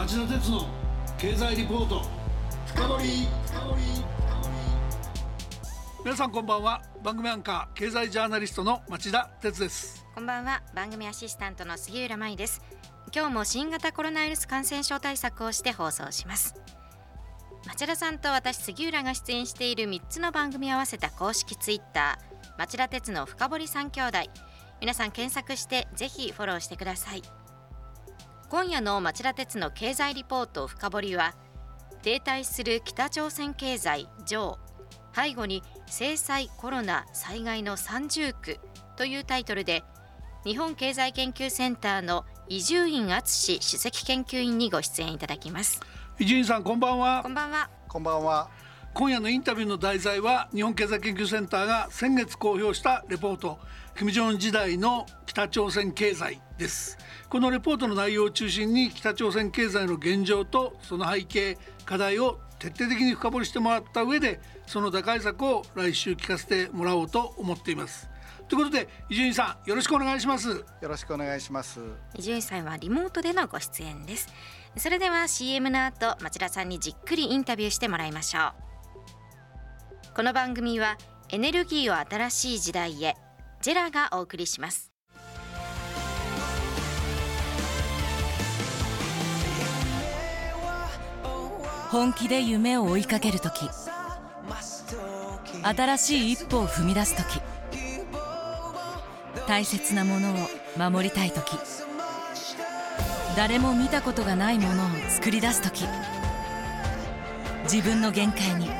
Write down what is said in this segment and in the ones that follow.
町田鉄の経済リポート。深掘皆さんこんばんは。番組アンカー経済ジャーナリストの町田鉄です。こんばんは。番組アシスタントの杉浦舞です。今日も新型コロナウイルス感染症対策をして放送します。町田さんと私杉浦が出演している3つの番組を合わせた公式ツイッター町田鉄の深堀三兄弟。皆さん検索してぜひフォローしてください。今夜の町田鉄の経済リポート深掘りは停滞する北朝鮮経済上背後に制裁コロナ災害の三重苦というタイトルで日本経済研究センターの伊集院敦首席研究員にご出演いただきます。伊集院さんこんばんは。こんばんは。こんばんは今夜のインタビューの題材は日本経済研究センターが先月公表したレポート。金正恩時代の北朝鮮経済です。このレポートの内容を中心に北朝鮮経済の現状とその背景課題を徹底的に深掘りしてもらった上でその打開策を来週聞かせてもらおうと思っています。ということで伊集院さんよろしくお願いします。よろしくお願いします。伊集院さんはリモートでのご出演です。それでは CM の後町田さんにじっくりインタビューしてもらいましょうこの番組はエネルギーを新しい時代へジェラがお送りします。本気で夢を追いかける時新しい一歩を踏み出す時大切なものを守りたい時誰も見たことがないものを作り出す時自分の限界に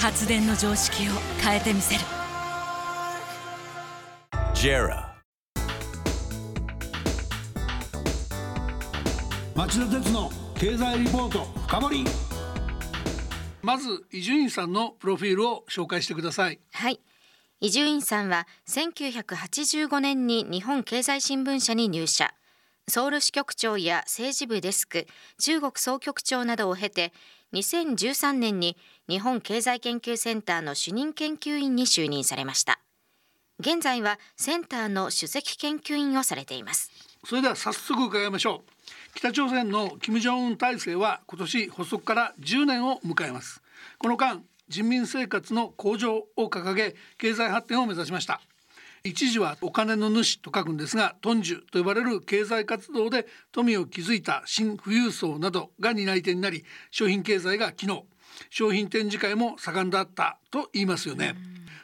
発電の常識を変えてみせる。JERA. 町田鉄の経済リポート深掘り。まず伊集院さんのプロフィールを紹介してください。はい。伊集院さんは1985年に日本経済新聞社に入社。ソウル支局長や政治部デスク中国総局長などを経て2013年に日本経済研究センターの主任研究員に就任されました。現在はセンターの首席研究員をされています。それでは早速伺いましょう。北朝鮮の金正恩体制は今年発足から10年を迎えます。この間人民生活の向上を掲げ経済発展を目指しました。一時はお金の主と書くんですがトンジュと呼ばれる経済活動で富を築いた新富裕層などが担い手になり商品経済が機能商品展示会も盛んだったと言いますよね。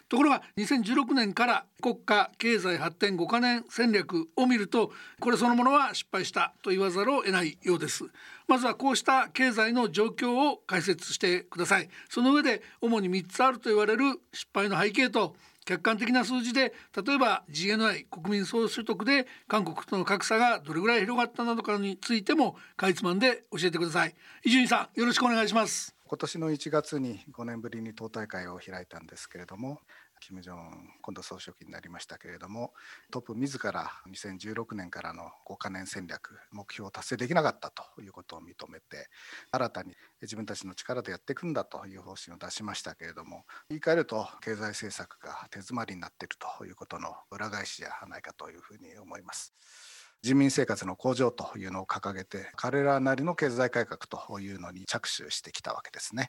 ところが2016年から国家経済発展5カ年戦略を見るとこれそのものは失敗したと言わざるを得ないようです。まずはこうした経済の状況を解説してください。その上で主に3つあると言われる失敗の背景と客観的な数字で例えば GNI 国民総所得で韓国との格差がどれぐらい広がったなどかについてもかいつまんで教えてください。伊集院さんよろしくお願いします。今年の1月に5年ぶりに党大会を開いたんですけれども金正恩今度総書記になりましたけれどもトップ自ら2016年からの5カ年戦略目標を達成できなかったということを認めて新たに自分たちの力でやっていくんだという方針を出しましたけれども言い換えると経済政策が手詰まりになっているということの裏返しじゃないかというふうに思います。人民生活の向上というのを掲げて彼らなりの経済改革というのに着手してきたわけですね。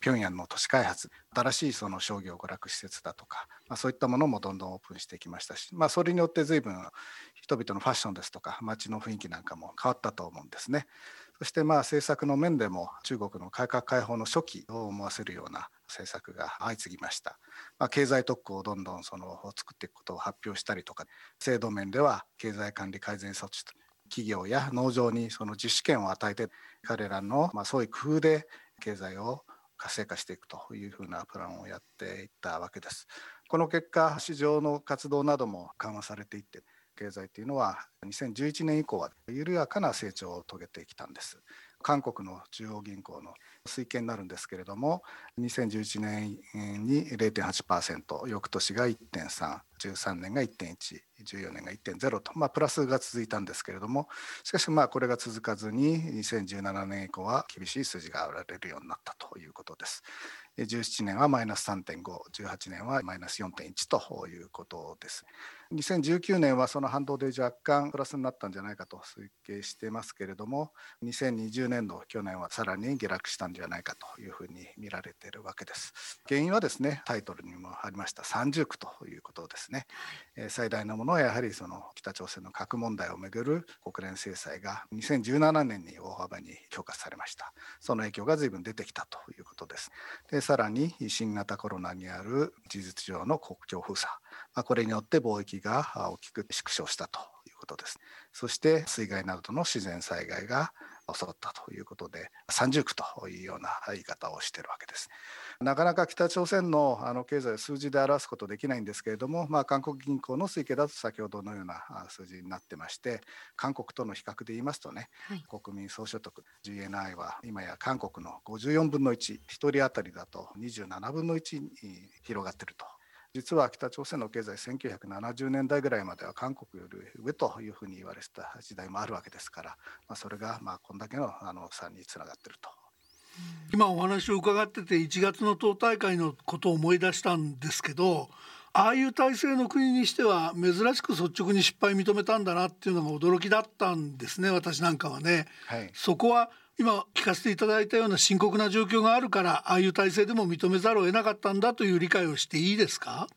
平壌の都市開発新しいその商業娯楽施設だとか、まあ、そういったものもどんどんオープンしてきましたし、まあ、それによって随分人々のファッションですとか街の雰囲気なんかも変わったと思うんですね。そしてまあ政策の面でも中国の改革開放の初期を思わせるような政策が相次ぎました。まあ、経済特区をどんどんその作っていくことを発表したりとか制度面では経済管理改善措置と企業や農場にその自主権を与えて彼らのまあそういう工夫で経済を活性化していくというふうなプランをやっていったわけです。この結果市場の活動なども緩和されていって経済というのは2011年以降は緩やかな成長を遂げてきたんです。韓国の中央銀行の推計になるんですけれども2011年に0.8%翌年が1.313年が1.114年が1.0と、まあ、プラスが続いたんですけれどもしかしまあこれが続かずに2017年以降は厳しい数字が現れるようになったということです。17年はマイナス3.518年はマイナス4.1ということです。2019年はその反動で若干プラスになったんじゃないかと推計してますけれども2020年度去年はさらに下落したんじゃないかというふうに見られているわけです。原因はですねタイトルにもありました三重苦ということですね、え最大のものはやはりその北朝鮮の核問題をめぐる国連制裁が2017年に大幅に強化されました。その影響が随分出てきたということです。でさらに新型コロナにある事実上の国境封鎖まあ、これによって貿易が大きく縮小したということです。そして水害などの自然災害が襲ったということで三重苦というような言い方をしているわけです。なかなか北朝鮮のあの経済を数字で表すことできないんですけれども、まあ、韓国銀行の推計だと先ほどのような数字になってまして韓国との比較で言いますとね、はい、国民総所得 GNI は今や韓国の54分の11 1人当たりだと27分の1に広がっていると実は北朝鮮の経済1970年代ぐらいまでは韓国より上というふうに言われてた時代もあるわけですから、まあ、それがまあこんだけのあの差につながっていると。今お話を伺ってて1月の党大会のことを思い出したんですけどああいう体制の国にしては珍しく率直に失敗認めたんだなっていうのが驚きだったんですね私なんかはね。はい、そこは今聞かせていただいたような深刻な状況があるからああいう体制でも認めざるを得なかったんだという理解をしていいですか？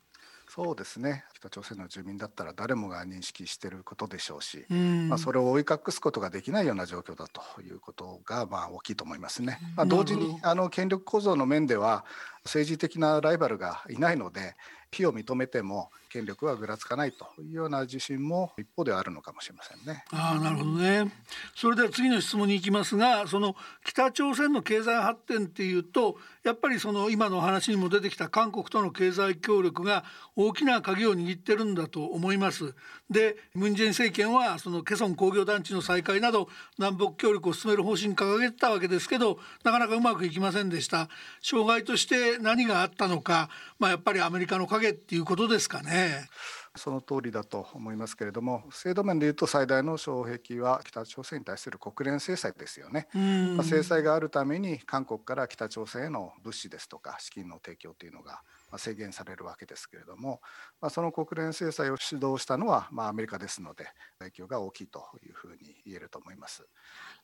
そうですね。北朝鮮の住民だったら誰もが認識していることでしょうし、まあ、それを追い隠すことができないような状況だということがまあ大きいと思いますね。まあ、同時にあの権力構造の面では政治的なライバルがいないので非を認めても権力はぐらつかないというような自信も一方ではあるのかもしれませんね。ああなるほどね。それでは次の質問に行きますがその北朝鮮の経済発展っていうとやっぱりその今の話にも出てきた韓国との経済協力が大きな鍵を握ってるんだと思います。でムン・ジェイン政権はそのケソン工業団地の再開など南北協力を進める方針掲げてたわけですけどなかなかうまくいきませんでした。障害として何があったのか、まあ、やっぱりアメリカの影っていうことですかね。その通りだと思いますけれども制度面でいうと最大の障壁は北朝鮮に対する国連制裁ですよね、まあ、制裁があるために韓国から北朝鮮への物資ですとか資金の提供というのが制限されるわけですけれども、まあ、その国連制裁を主導したのは、まあ、アメリカですので影響が大きいというふうに言えると思います。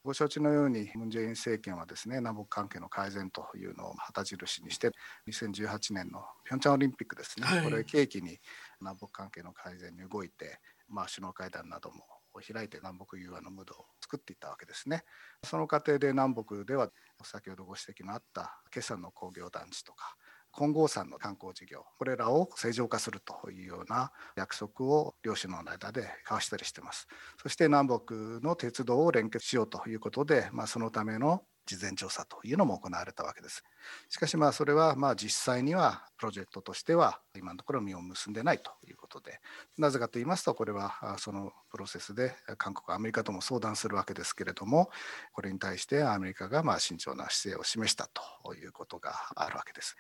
ご承知のようにムン・ジェイン政権はですね南北関係の改善というのを旗印にして2018年のピョンチャンオリンピックですね、はい、これ契機に南北関係の改善に動いて、まあ、首脳会談なども開いて南北融和のムードを作っていったわけですね。その過程で南北では先ほどご指摘のあった決算の工業団地とか金剛山の観光事業これらを正常化するというような約束を両首脳の間で交わしたりしてますそして南北の鉄道を連結しようということで、まあ、そのための事前調査というのも行われたわけです。しかしまあそれはまあ実際にはプロジェクトとしては今のところ実を結んでないということでなぜかと言いますとこれはそのプロセスで韓国アメリカとも相談するわけですけれどもこれに対してアメリカがまあ慎重な姿勢を示したということがあるわけです。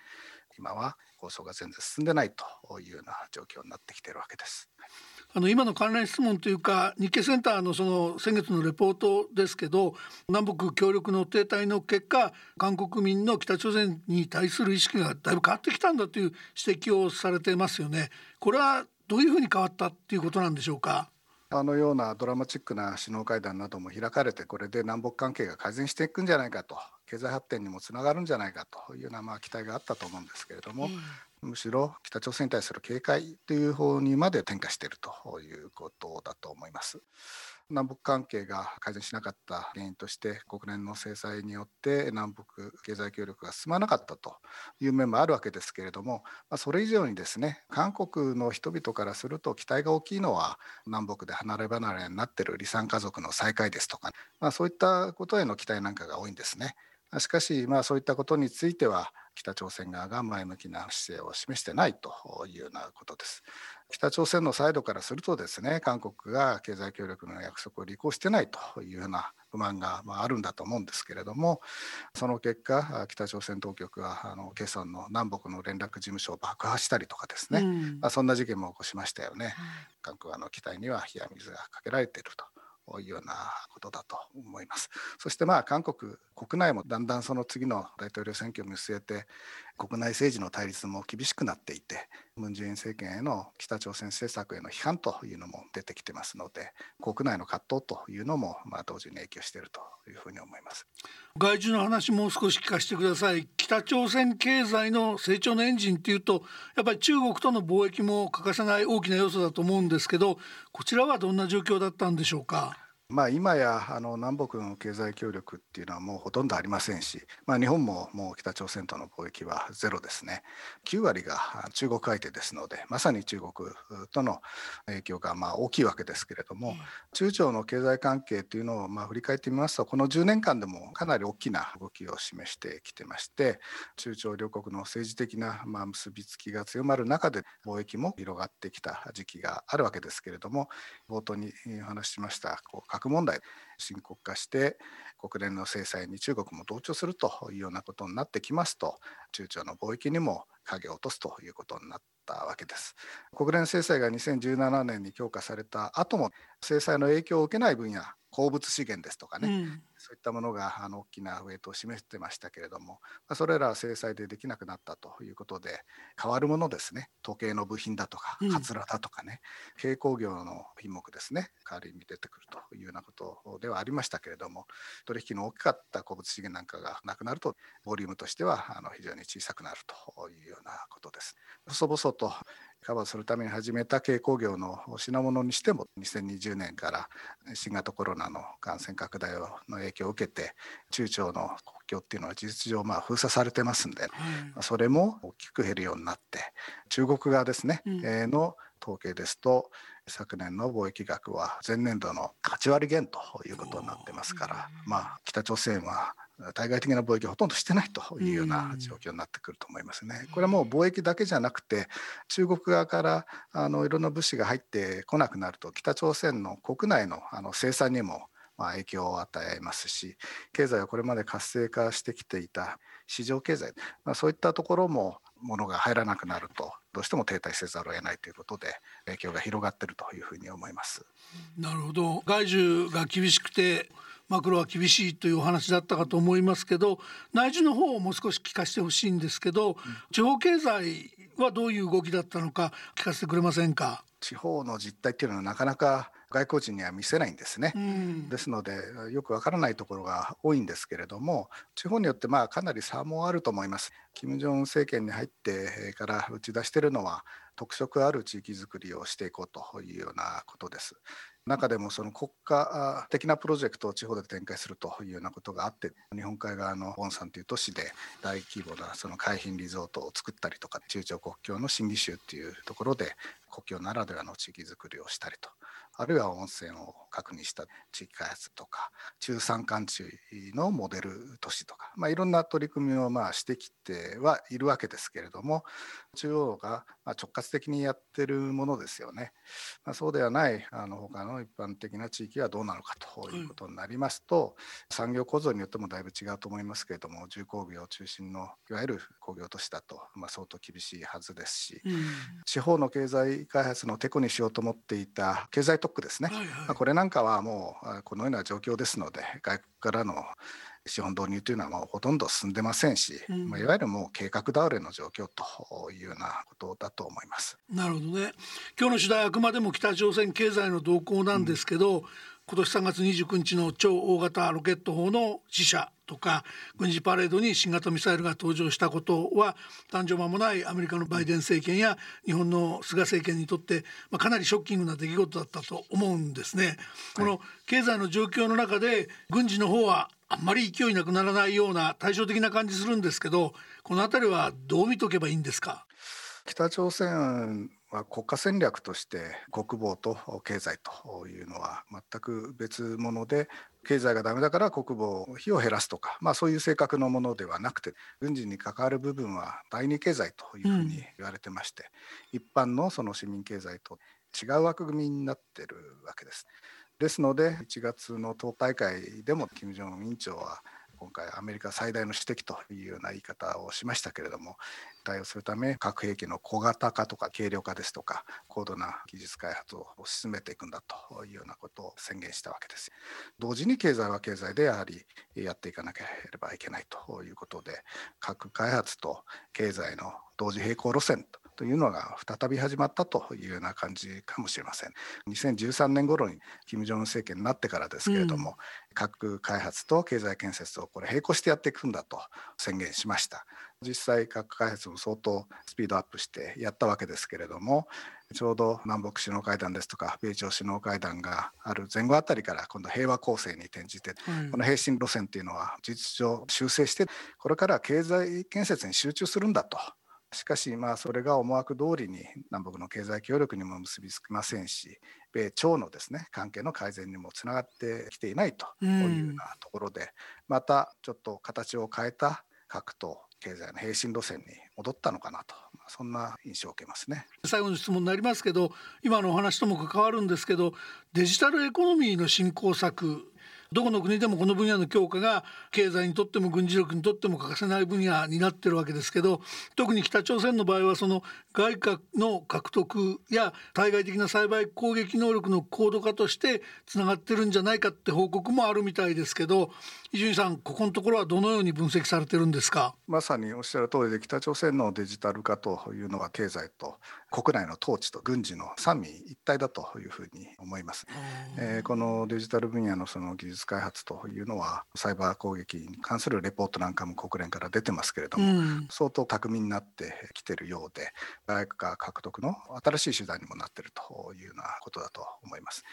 今は構想が全然進んでないというような状況になってきているわけです。あの今の関連質問というか日経センターのその先月のレポートですけど南北協力の停滞の結果韓国民の北朝鮮に対する意識がだいぶ変わってきたんだという指摘をされてますよね。これはどういうふうに変わったっていうことなんでしょうか？あのようなドラマチックな首脳会談なども開かれてこれで南北関係が改善していくんじゃないかと経済発展にもつながるんじゃないかというようなまあ期待があったと思うんですけれども、むしろ北朝鮮に対する警戒という方にまで転化しているということだと思います。南北関係が改善しなかった原因として国連の制裁によって南北経済協力が進まなかったという面もあるわけですけれども、ま、それ以上にですね韓国の人々からすると期待が大きいのは南北で離れ離れになっている離散家族の再開ですとか、まあ、そういったことへの期待なんかが多いんですね。しかし、まあ、そういったことについては北朝鮮側が前向きな姿勢を示してないというようなことです。北朝鮮のサイドからするとですね韓国が経済協力の約束を履行してないというような不満があるんだと思うんですけれどもその結果北朝鮮当局はあのケソンの南北の連絡事務所を爆破したりとかですね、うん、まあ、そんな事件も起こしましたよね。韓国の機体には冷や水がかけられていると。いうようなことだと思います。そしてまあ韓国国内もだんだんその次の大統領選挙を見据えて国内政治の対立も厳しくなっていてムン・ジェイン政権への北朝鮮政策への批判というのも出てきてますので国内の葛藤というのもまあ同時に影響しているというふうに思います。外需の話もう少し聞かせてください。北朝鮮経済の成長のエンジンっていうとやっぱり中国との貿易も欠かせない大きな要素だと思うんですけどこちらはどんな状況だったんでしょうか？まあ、今やあの南北の経済協力っていうのはもうほとんどありませんし、まあ、日本ももう北朝鮮との貿易はゼロですね。9割が中国相手ですのでまさに中国との影響がまあ大きいわけですけれども、中朝の経済関係というのをまあ振り返ってみますとこの10年間でもかなり大きな動きを示してきてまして中朝両国の政治的なまあ結びつきが強まる中で貿易も広がってきた時期があるわけですけれども冒頭にお話ししましたこう核問題深刻化して国連の制裁に中国も同調するというようなことになってきますと中朝の貿易にも影を落とすということになったわけです。国連制裁が2017年に強化された後も制裁の影響を受けない分野鉱物資源ですとかね、うん、そういったものがあの大きなウェイトを示してましたけれども、まあ、それらは制裁でできなくなったということで変わるものですね。時計の部品だとかカツラだとかね、うん、軽工業の品目ですね。代わりに出てくるというようなことではありましたけれども取引の大きかった鉱物資源なんかがなくなるとボリュームとしてはあの非常に小さくなるというようなことです。細々とカバーするために始めた軽工業の品物にしても2020年から新型コロナの感染拡大の影響を受けて中朝の国境っていうのは事実上まあ封鎖されてますんで、うん、それも大きく減るようになって中国側ですね、うん、の統計ですと昨年の貿易額は前年度の8割減ということになってますから、まあ、北朝鮮は対外的な貿易をほとんどしてないというような状況になってくると思いますね。これはもう貿易だけじゃなくて中国側からあのいろんな物資が入ってこなくなると北朝鮮の国内のあの生産にもまあ影響を与えますし経済はこれまで活性化してきていた市場経済、まあ、そういったところも物が入らなくなるとどうしても停滞せざるを得ないということで影響が広がっているというふうに思います。なるほど外需が厳しくてマクロは厳しいというお話だったかと思いますけど内需の方をもう少し聞かせてほしいんですけど、うん、地方経済はどういう動きだったのか聞かせてくれませんか？地方の実態っていうのはなかなか外交人には見せないんですね、うん、ですのでよくわからないところが多いんですけれども地方によってまあかなり差もあると思います。金正恩政権に入ってから打ち出しているのは特色ある地域づくりをしていこうというようなことです。中でもその国家的なプロジェクトを地方で展開するというようなことがあって日本海側のボンサンという都市で大規模なその海浜リゾートを作ったりとか中朝国境の新義州っていうところで国境ならではの地域づくりをしたりとあるいは温泉を確認した地域開発とか中山間地のモデル都市とか、まあ、いろんな取り組みをまあしてきてはいるわけですけれども中央が直轄的にやってるものですよね。まあ、そうではないあの他の一般的な地域はどうなのかということになりますと、うん、産業構造によってもだいぶ違うと思いますけれども重工業中心のいわゆる工業都市だと、まあ、相当厳しいはずですし、うん、地方の経済開発のてこにしようと思っていた経済特区ですね、はいはい、まあ、これなんかはもうこのような状況ですので外国からの資本導入というのはもうほとんど進んでませんし、うん、まあ、いわゆるもう計画倒れの状況というようなことだと思います。なるほどね。今日の取材あくまでも北朝鮮経済の動向なんですけど、うん今年3月29日の超大型ロケット砲の試射とか軍事パレードに新型ミサイルが登場したことは誕生間もないアメリカのバイデン政権や日本の菅政権にとって、まあ、かなりショッキングな出来事だったと思うんですね。この経済の状況の中で軍事の方はあんまり勢いなくならないような対照的な感じするんですけどこの辺りはどう見とけばいいんですか？北朝鮮国家戦略として国防と経済というのは全く別物で経済がダメだから国防費を減らすとか、まあ、そういう性格のものではなくて軍事に関わる部分は第二経済というふうに言われてまして、うん、一般のその市民経済と違う枠組みになってるわけです。ですので1月の党大会でも金正恩委員長は今回アメリカ最大の主敵というような言い方をしましたけれども対応するため核兵器の小型化とか軽量化ですとか高度な技術開発を進めていくんだというようなことを宣言したわけです。同時に経済は経済でやはりやっていかなければいけないということで核開発と経済の同時並行路線とというのが再び始まったというような感じかもしれません。2013年頃に金正恩政権になってからですけれども、うん、核開発と経済建設をこれ並行してやっていくんだと宣言しました。実際核開発も相当スピードアップしてやったわけですけれどもちょうど南北首脳会談ですとか米朝首脳会談がある前後あたりから今度平和構成に転じて、うん、この平進路線というのは事実上修正してこれから経済建設に集中するんだとしかし、まあ、それが思惑通りに南北の経済協力にも結びつきませんし、米朝のですね関係の改善にもつながってきていないというようなところで、うん、またちょっと形を変えた核と経済の平進路線に戻ったのかなと、そんな印象を受けますね。最後の質問になりますけど今のお話とも関わるんですけどデジタルエコノミーの振興策どこの国でもこの分野の強化が経済にとっても軍事力にとっても欠かせない分野になってるわけですけど特に北朝鮮の場合はその外貨の獲得や対外的な栽培攻撃能力の高度化としてつながってるんじゃないかって報告もあるみたいですけど伊集院さんここのところはどのように分析されてるんですか？まさにおっしゃる通りで北朝鮮のデジタル化というのは経済と国内の統治と軍事の三位一体だというふうに思います。えー、このデジタル分野のその技術開発というのはサイバー攻撃に関するレポートなんかも国連から出てますけれども、うん、相当巧みになってきてるようで外貨獲得の新しい手段にもなっているというようなことだと思います。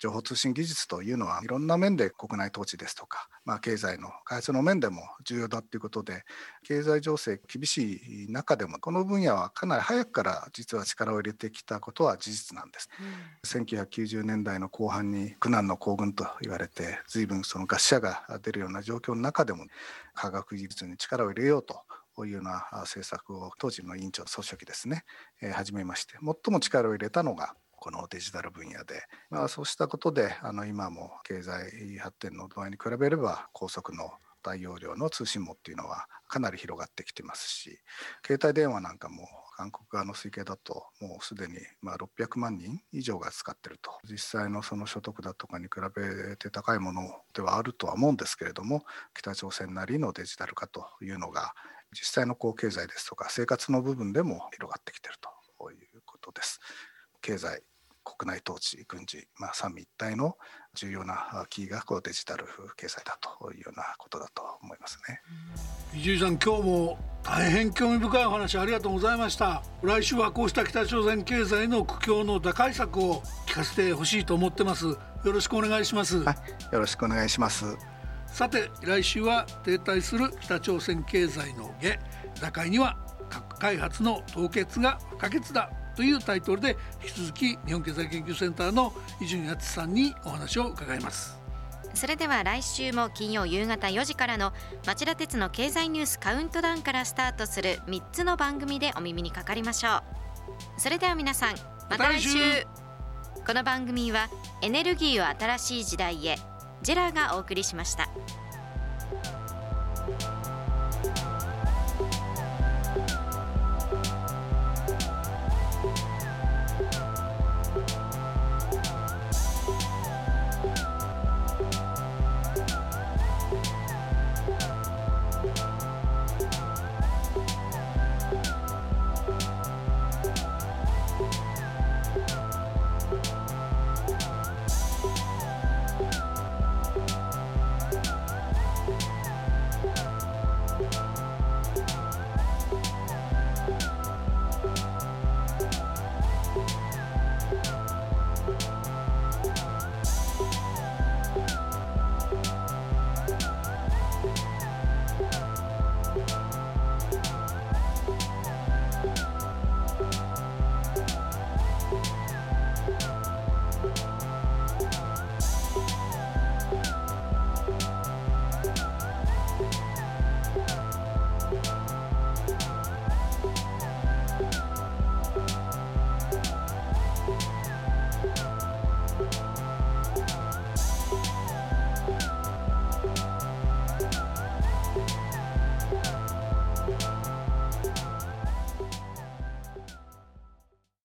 情報通信技術というのはいろんな面で国内統治ですとか、まあ、経済の開発の面でも重要だということで経済情勢厳しい中でもこの分野はかなり早くから実は力を入れてきたことは事実なんです。うん、1990年代の後半に苦難の行軍と言われて随分その餓死者が出るような状況の中でも科学技術に力を入れようとこういうような政策を当時の委員長総書記ですね、えー、始めまして最も力を入れたのがこのデジタル分野で、まあ、そうしたことであの今も経済発展の度合いに比べれば高速の大容量の通信網っていうのはかなり広がってきてますし携帯電話なんかも韓国側の推計だともうすでにま600万人以上が使ってると実際のその所得だとかに比べて高いものではあるとは思うんですけれども北朝鮮なりのデジタル化というのが実際のこう経済ですとか生活の部分でも広がってきてるということです。経済国内統治軍事、まあ、三位一体の重要なキーがこうデジタル経済だというようなことだと思いますね。伊集院さん今日も大変興味深いお話ありがとうございました。来週はこうした北朝鮮経済の苦境の打開策を聞かせてほしいと思ってます。よろしくお願いします、はい、よろしくお願いします。さて来週は停滞する北朝鮮経済の下打開には核開発の凍結が不可欠だというタイトルで引き続き日本経済研究センターの伊集院敦さんにお話を伺います。それでは来週も金曜夕方4時からの町田鉄の経済ニュースカウントダウンからスタートする3つの番組でお耳にかかりましょう。それでは皆さんまた来週。この番組はエネルギーを新しい時代へジェラがお送りしました。